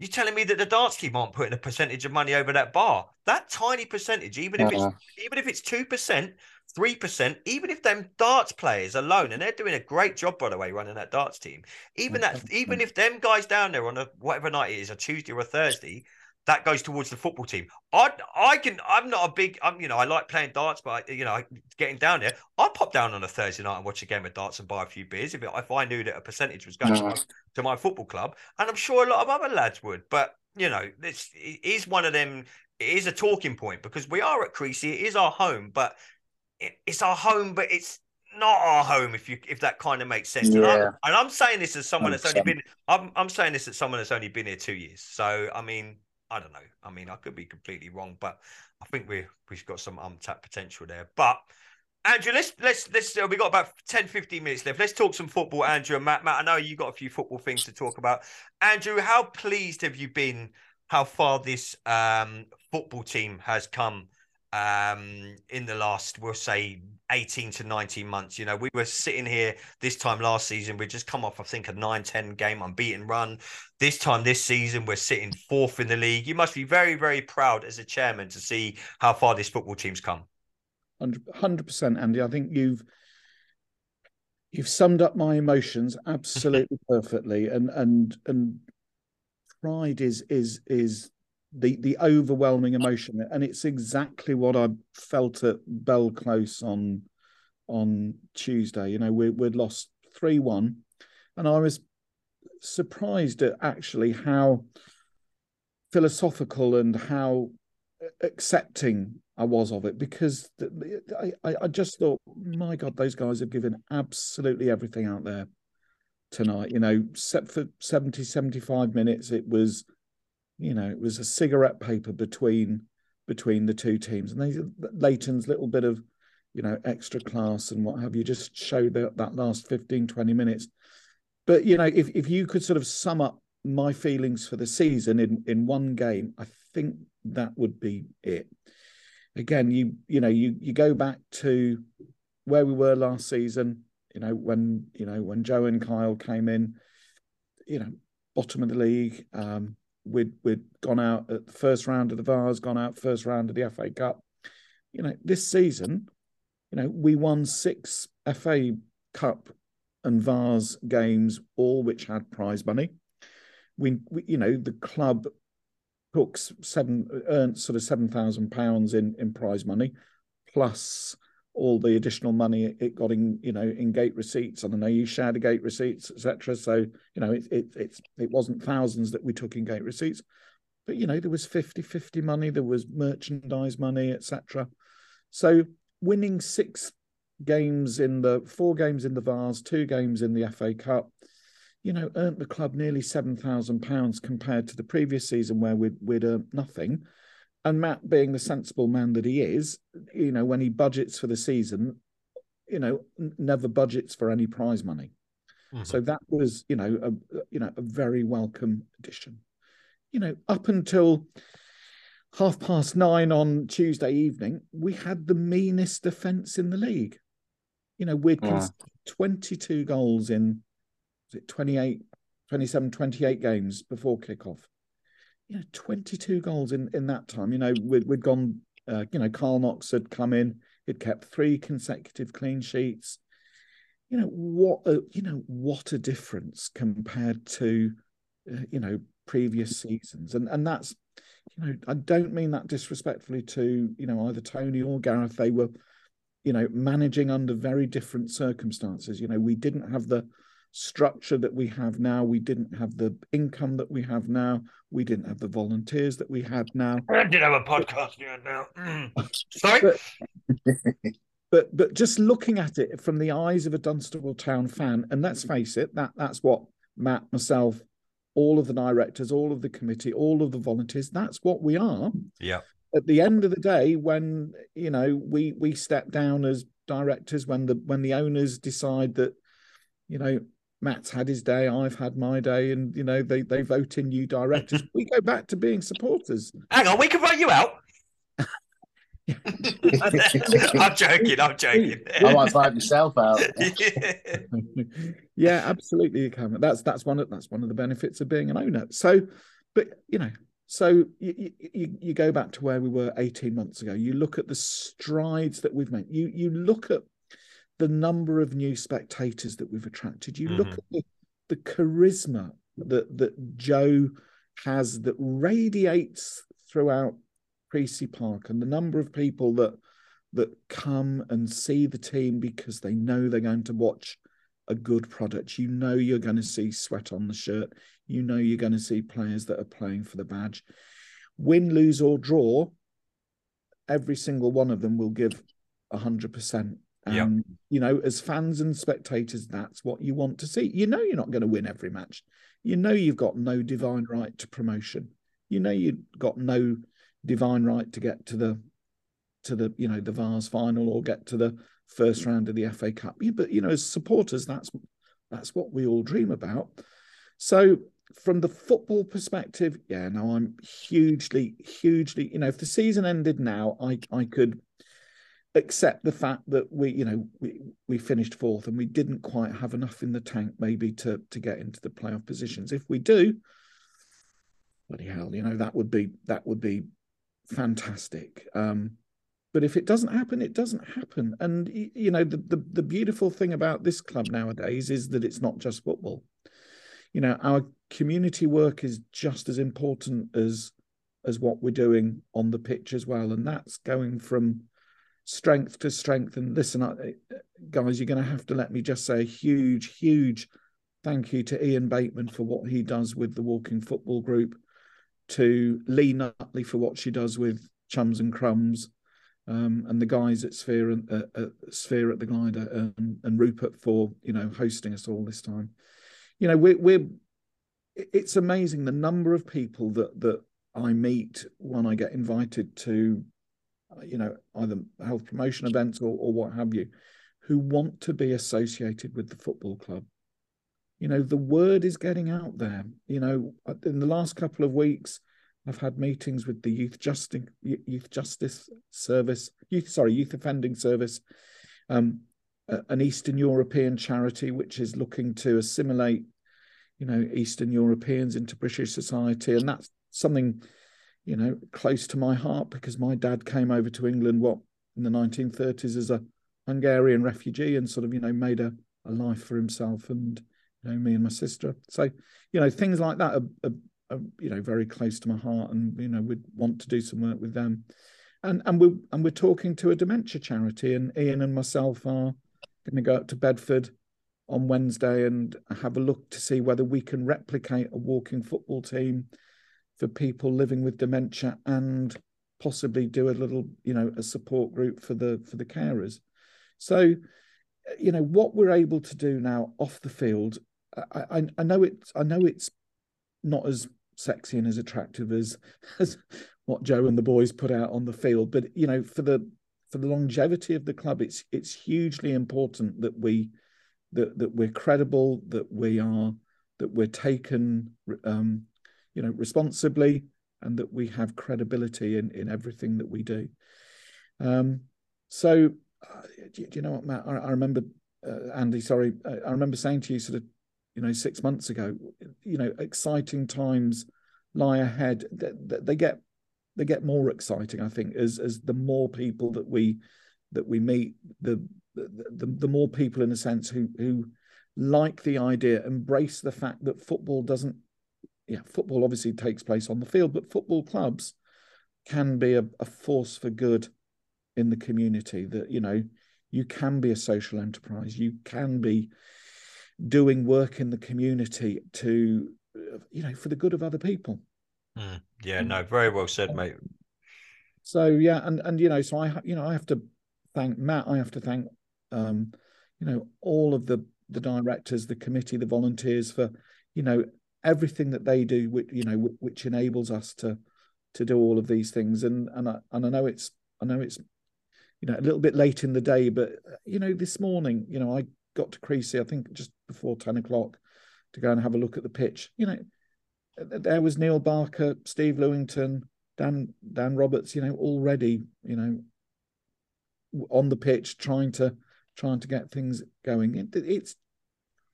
you're telling me that the darts team aren't putting a percentage of money over that bar? That tiny percentage, even if it's even if it's two percent, three percent, even if them darts players alone, and they're doing a great job by the way, running that darts team. Even that, even if them guys down there on a whatever night it is, a Tuesday or a Thursday, that goes towards the football team. I I can I'm not a big I'm you know I like playing darts, but I, you know getting down there, I'd pop down on a Thursday night and watch a game of darts and buy a few beers if it, if I knew that a percentage was going no. to, my, to my football club, and I'm sure a lot of other lads would. But you know, this is one of them. It is a talking point because we are at Creasey. It is our home, but it, it's our home, but it's not our home if you if that kind of makes sense. Yeah. And, I'm, and I'm saying this as someone 100%. that's only been I'm I'm saying this as someone that's only been here two years. So I mean, I don't know. I mean, I could be completely wrong, but I think we we've got some untapped potential there. But Andrew, let's let's let's uh, we got about 10, 15 minutes left. Let's talk some football, Andrew and Matt. Matt, I know you got a few football things to talk about. Andrew, how pleased have you been how far this um, football team has come um, in the last, we'll say, 18 to 19 months. You know, we were sitting here this time last season. We just come off, I think, a 9 10 game unbeaten run. This time this season, we're sitting fourth in the league. You must be very, very proud as a chairman to see how far this football team's come. 100%, Andy. I think you've. You've summed up my emotions absolutely perfectly, and and and pride is is is the the overwhelming emotion, and it's exactly what I felt at Bell Close on on Tuesday. You know, we we'd lost three one, and I was surprised at actually how philosophical and how accepting I was of it because I, I just thought, my God, those guys have given absolutely everything out there tonight. You know, set for 70, 75 minutes, it was, you know, it was a cigarette paper between between the two teams. And they Leighton's little bit of, you know, extra class and what have you just showed that, that last 15, 20 minutes. But, you know, if, if you could sort of sum up my feelings for the season in, in one game, I think that would be it. Again, you you know, you you go back to where we were last season, you know, when you know, when Joe and Kyle came in, you know, bottom of the league. Um, we'd we'd gone out at the first round of the Vase, gone out first round of the FA Cup. You know, this season, you know, we won six FA Cup and Vase games, all which had prize money. We, we you know, the club took seven earned sort of seven thousand pounds in in prize money, plus all the additional money it got in, you know, in gate receipts. and I know, you shared the gate receipts, etc. So, you know, it, it, it's, it wasn't thousands that we took in gate receipts, but, you know, there was 50 50 money, there was merchandise money, etc. So, winning six games in the four games in the Vase, two games in the FA Cup, you know, earned the club nearly seven thousand pounds compared to the previous season where we'd, we'd earned nothing. And Matt, being the sensible man that he is, you know, when he budgets for the season, you know, never budgets for any prize money. Mm-hmm. So that was, you know, a you know a very welcome addition. You know, up until half past nine on Tuesday evening, we had the meanest defence in the league. You know, we'd yeah. 22 goals in was it 28, 27, 28 games before kickoff you know, 22 goals in, in that time. You know, we'd, we'd gone, uh, you know, Carl Knox had come in, he'd kept three consecutive clean sheets. You know, what a, you know, what a difference compared to, uh, you know, previous seasons. And, and that's, you know, I don't mean that disrespectfully to, you know, either Tony or Gareth. They were, you know, managing under very different circumstances. You know, we didn't have the, structure that we have now. We didn't have the income that we have now. We didn't have the volunteers that we had now. I did have a podcast now. Mm. Sorry. But, but but just looking at it from the eyes of a Dunstable Town fan, and let's face it, that that's what Matt, myself, all of the directors, all of the committee, all of the volunteers, that's what we are. Yeah. At the end of the day, when you know we we step down as directors, when the when the owners decide that you know Matt's had his day, I've had my day, and you know they they vote in new directors. we go back to being supporters. Hang on, we can vote you out. I'm joking. I'm joking. I might vote myself out. yeah, absolutely. You can. That's that's one of that's one of the benefits of being an owner. So, but you know, so you, you you go back to where we were 18 months ago. You look at the strides that we've made. You you look at the number of new spectators that we've attracted. You mm-hmm. look at the, the charisma that that Joe has that radiates throughout Creasey Park, and the number of people that that come and see the team because they know they're going to watch a good product. You know you're going to see sweat on the shirt. You know you're going to see players that are playing for the badge. Win, lose, or draw, every single one of them will give 100%. And, yep. Um, you know, as fans and spectators, that's what you want to see. You know, you're not going to win every match. You know, you've got no divine right to promotion. You know, you've got no divine right to get to the, to the, you know, the Vase final or get to the first round of the FA Cup. But, you know, as supporters, that's, that's what we all dream about. So, from the football perspective, yeah, no, I'm hugely, hugely, you know, if the season ended now, I, I could accept the fact that we, you know, we we finished fourth and we didn't quite have enough in the tank maybe to to get into the playoff positions. If we do, bloody hell, you know, that would be that would be fantastic. Um, but if it doesn't happen, it doesn't happen. And you know, the, the the beautiful thing about this club nowadays is that it's not just football. You know, our community work is just as important as as what we're doing on the pitch as well, and that's going from strength to strength. And listen, guys, you're going to have to let me just say a huge, huge thank you to Ian Bateman for what he does with the Walking Football Group, to Lee Nutley for what she does with Chums and Crumbs, um, and the guys at Sphere and uh, at Sphere at the Glider, and, and Rupert for you know hosting us all this time. You know, we're we're it's amazing the number of people that that I meet when I get invited to, you know, either health promotion events or, or what have you, who want to be associated with the football club. You know, the word is getting out there. You know, in the last couple of weeks, I've had meetings with the Youth Justice Youth Justice Service, youth sorry, Youth Offending Service, um, an Eastern European charity which is looking to assimilate, you know, Eastern Europeans into British society, and that's something, you know, close to my heart because my dad came over to England what in the 1930s as a Hungarian refugee and sort of you know made a, a life for himself and you know me and my sister. So you know things like that are, are, are you know very close to my heart and you know we'd want to do some work with them. And and we and we're talking to a dementia charity and Ian and myself are going to go up to Bedford on Wednesday and have a look to see whether we can replicate a walking football team for people living with dementia and possibly do a little you know a support group for the for the carers. So you know what we're able to do now off the field i i, I know it's i know it's not as sexy and as attractive as as what joe and the boys put out on the field but you know for the for the longevity of the club it's it's hugely important that we that that we're credible that we are that we're taken um, you know, responsibly, and that we have credibility in in everything that we do. Um, so, uh, do, do, you know what, Matt? I, I remember uh, Andy. Sorry, uh, I remember saying to you sort of, you know, six months ago. You know, exciting times lie ahead. They, they get they get more exciting. I think as as the more people that we that we meet, the the, the, the more people in a sense who who like the idea, embrace the fact that football doesn't yeah, football obviously takes place on the field, but football clubs can be a, a force for good in the community. That you know, you can be a social enterprise. You can be doing work in the community to, you know, for the good of other people. Mm, yeah, no, very well said, mate. So yeah, and and you know, so I you know I have to thank Matt. I have to thank um, you know all of the the directors, the committee, the volunteers for you know everything that they do, which you know, which enables us to to do all of these things. And and I, and I know it's I know it's you know a little bit late in the day, but you know this morning, you know, I got to Creasey I think just before ten o'clock to go and have a look at the pitch. You know, there was Neil Barker, Steve Lewington, Dan Dan Roberts. You know, already you know on the pitch trying to trying to get things going. It, it's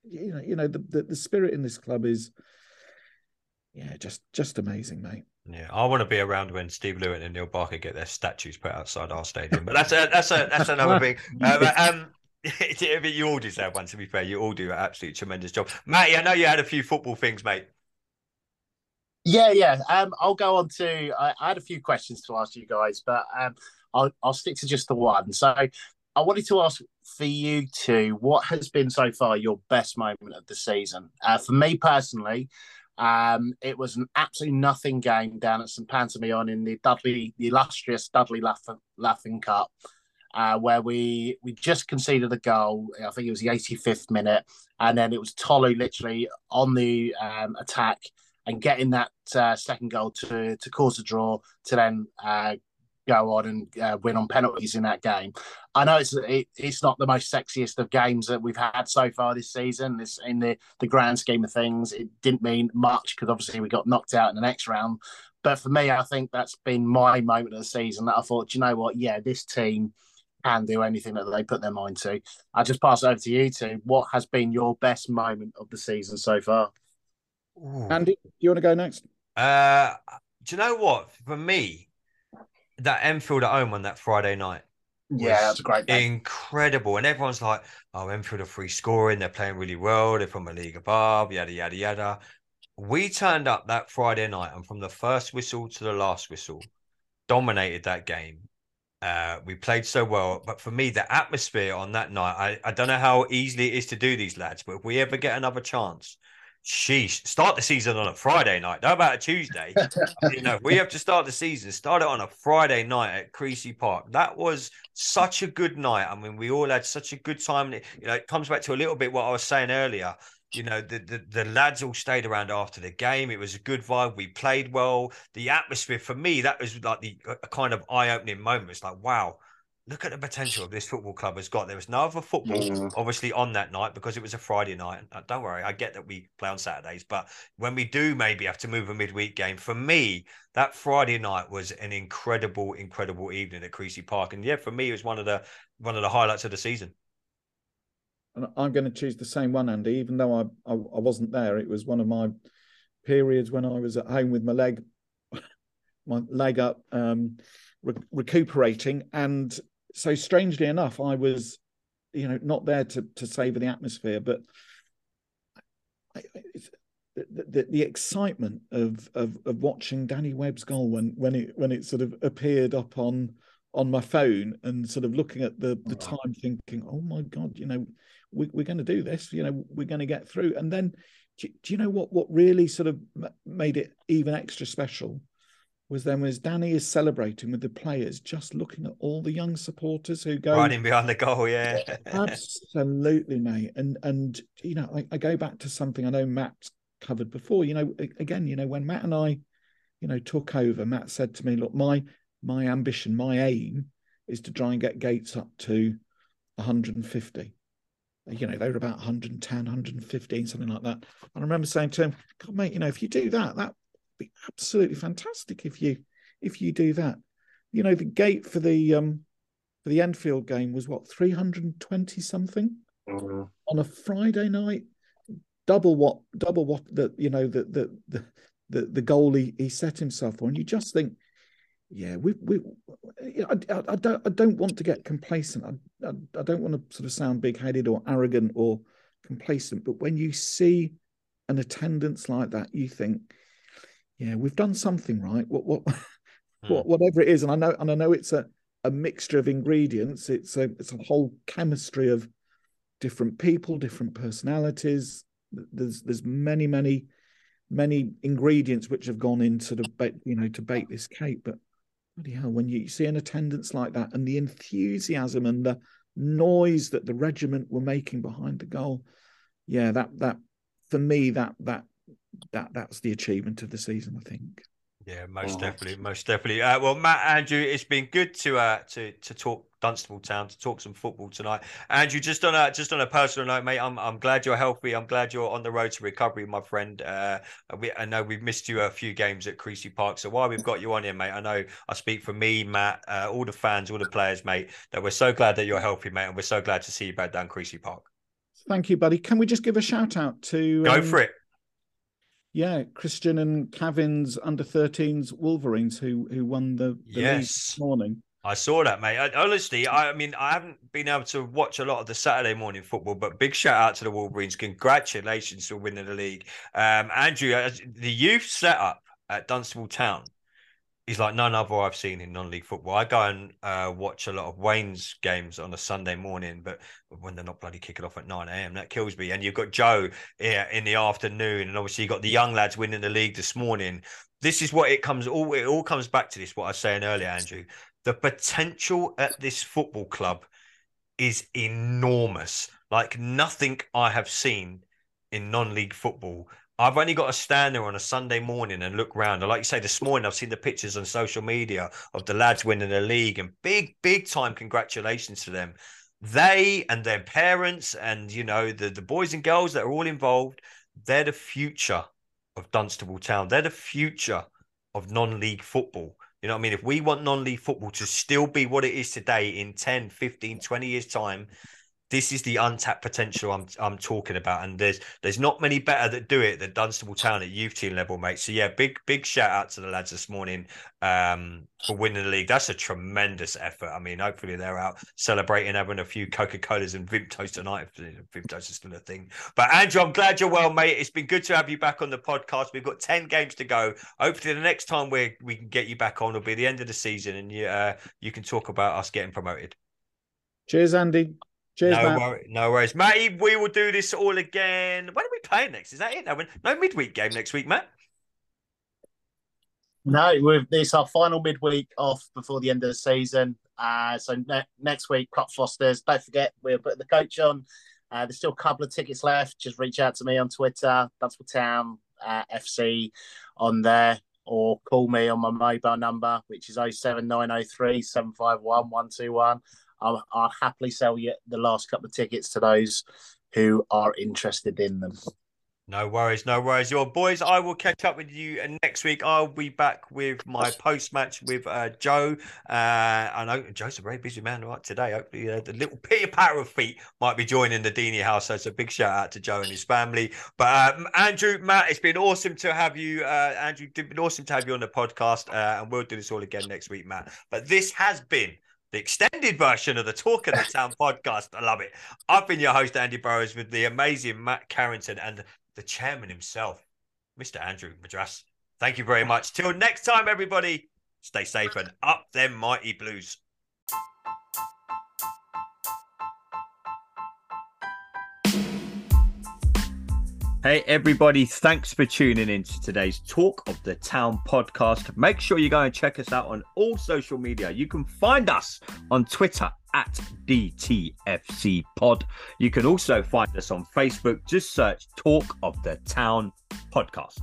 you know you know the, the the spirit in this club is yeah, just just amazing, mate. Yeah, I want to be around when Steve Lewin and Neil Barker get their statues put outside our stadium, but that's a that's a that's another thing. Uh, um, you all deserve one. To be fair, you all do an absolutely tremendous job, Matty. I know you had a few football things, mate. Yeah, yeah. Um, I'll go on to. I, I had a few questions to ask you guys, but um, I'll I'll stick to just the one. So, I wanted to ask for you two, what has been so far your best moment of the season? Uh, for me personally, um, it was an absolutely nothing game down at St Panteleimon in the Dudley, the illustrious Dudley Laughing, Laughing Cup, uh, where we we just conceded a goal. I think it was the 85th minute, and then it was Tolu literally on the um, attack and getting that uh, second goal to to cause a draw to then uh, go on and uh, win on penalties in that game. I know it's it, it's not the most sexiest of games that we've had so far this season. This in the the grand scheme of things, it didn't mean much because obviously we got knocked out in the next round. But for me, I think that's been my moment of the season. That I thought, you know what? Yeah, this team can do anything that they put their mind to. I just pass it over to you two. What has been your best moment of the season so far? Ooh. Andy, do you want to go next? Uh, do you know what? For me, that Enfield at home on that Friday night. Yeah, that's a great game. Incredible. And everyone's like, oh, Enfield are free scoring. They're playing really well. They're from a league above, yada, yada, yada. We turned up that Friday night and from the first whistle to the last whistle, dominated that game. Uh, we played so well. But for me, the atmosphere on that night, I, I don't know how easily it is to do these lads, but if we ever get another chance sheesh, start the season on a Friday night. How about a Tuesday? you know, we have to start the season, start it on a Friday night at Creasey Park. That was such a good night. I mean, we all had such a good time. You know, it comes back to a little bit what I was saying earlier. You know, the, the, the lads all stayed around after the game. It was a good vibe. We played well. The atmosphere for me, that was like the a kind of eye opening moment. It's like, wow, look at the potential this football club has got. There was no other football, mm. obviously, on that night because it was a Friday night. Uh, don't worry, I get that we play on Saturdays, but when we do maybe have to move a midweek game, for me, that Friday night was an incredible, incredible evening at Creasey Park, and yeah, for me, it was one of the one of the highlights of the season. And I'm going to choose the same one, Andy. Even though I, I, I wasn't there, it was one of my periods when I was at home with my leg, my leg up, um, re- recuperating, and so strangely enough, I was, you know, not there to to savor the atmosphere, but I, the, the, the excitement of, of of watching Danny Webb's goal when when it when it sort of appeared up on on my phone and sort of looking at the the time, thinking, oh my god, you know, we, we're going to do this, you know, we're going to get through, and then. Do, do you know what? What really sort of made it even extra special was then as Danny is celebrating with the players, just looking at all the young supporters who go running behind the goal. Yeah, absolutely, mate. And and you know, I, I, go back to something I know Matt's covered before. You know, again, you know, when Matt and I, you know, took over, Matt said to me, "Look, my my ambition, my aim, is to try and get Gates up to 150." You know, they were about 110, 115, something like that. And I remember saying to him, God, mate, you know, if you do that, that be absolutely fantastic if you if you do that. You know, the gate for the um for the Enfield game was what 320 something mm-hmm. on a Friday night. Double what double what the you know the the the the, the goal he, he set himself for. And you just think, yeah, we we I, I, I don't I don't want to get complacent. I, I, I don't want to sort of sound big headed or arrogant or complacent, but when you see an attendance like that, you think, yeah, we've done something right. What what mm. what whatever it is, and I know and I know it's a a mixture of ingredients. It's a it's a whole chemistry of different people, different personalities. There's there's many many many ingredients which have gone into the you know to bake this cake. But bloody hell, when you see an attendance like that and the enthusiasm and the noise that the regiment were making behind the goal, yeah, that that for me that that that that's the achievement of the season, I think. Yeah, most oh. definitely, most definitely. Uh, well, Matt, Andrew, it's been good to uh to to talk Dunstable Town to talk some football tonight. Andrew, just on a just on a personal note, mate, I'm I'm glad you're healthy. I'm glad you're on the road to recovery, my friend. Uh, we, I know we've missed you a few games at Creasey Park, so while we've got you on here, mate, I know I speak for me, Matt, uh, all the fans, all the players, mate, that we're so glad that you're healthy, mate, and we're so glad to see you back down Creasey Park. Thank you, buddy. Can we just give a shout out to go um, for it? Yeah, Christian and Cavin's under 13s Wolverines who who won the, the yes. this morning. I saw that, mate. I, honestly, I, I, mean, I haven't been able to watch a lot of the Saturday morning football, but big shout out to the Wolverines. Congratulations for winning the league. Um, Andrew, the youth setup at Dunstable Town he's like none other I've seen in non-league football. I go and uh, watch a lot of Wayne's games on a Sunday morning, but when they're not bloody kicking off at nine a.m., that kills me. And you've got Joe here in the afternoon, and obviously you got the young lads winning the league this morning. This is what it comes all. It all comes back to this. What I was saying earlier, Andrew. The potential at this football club is enormous. Like nothing I have seen in non-league football I've only got to stand there on a Sunday morning and look round. And like you say, this morning I've seen the pictures on social media of the lads winning the league and big, big time congratulations to them. They and their parents and you know the, the boys and girls that are all involved, they're the future of Dunstable Town. They're the future of non-league football. You know what I mean? If we want non-league football to still be what it is today in 10, 15, 20 years time, this is the untapped potential I'm I'm talking about, and there's there's not many better that do it than Dunstable Town at youth team level, mate. So yeah, big big shout out to the lads this morning um, for winning the league. That's a tremendous effort. I mean, hopefully they're out celebrating, having a few Coca Colas and Vimtos tonight. Vimtos is still a thing. But Andrew, I'm glad you're well, mate. It's been good to have you back on the podcast. We've got ten games to go. Hopefully, the next time we we can get you back on will be the end of the season, and you uh, you can talk about us getting promoted. Cheers, Andy. Cheers, no, Matt. Wor- no worries, Matty. We will do this all again. When are we playing next? Is that it? No, no midweek game next week, Matt. No, we've, it's our final midweek off before the end of the season. Uh, so ne- next week, Clock Fosters. Don't forget, we're putting the coach on. Uh, there's still a couple of tickets left. Just reach out to me on Twitter, Dunstable Town uh, FC on there, or call me on my mobile number, which is 07903 751 121. I'll, I'll happily sell you the last couple of tickets to those who are interested in them. No worries, no worries. Your boys, I will catch up with you uh, next week. I'll be back with my post match with uh, Joe. Uh, I know Joe's a very busy man right today. Hopefully, uh, the little Peter of feet might be joining the Dini house. So it's a big shout out to Joe and his family. But um, Andrew, Matt, it's been awesome to have you. Uh, Andrew, it's been awesome to have you on the podcast. Uh, and we'll do this all again next week, Matt. But this has been the extended version of the Talk of the Town podcast. I love it. I've been your host, Andy Burrows, with the amazing Matt Carrington and the chairman himself, Mr. Andrew Madaras. Thank you very much. Till next time, everybody, stay safe and up them mighty blues. Hey, everybody, thanks for tuning in to today's Talk of the Town podcast. Make sure you go and check us out on all social media. You can find us on Twitter at DTFC Pod. You can also find us on Facebook. Just search Talk of the Town podcast.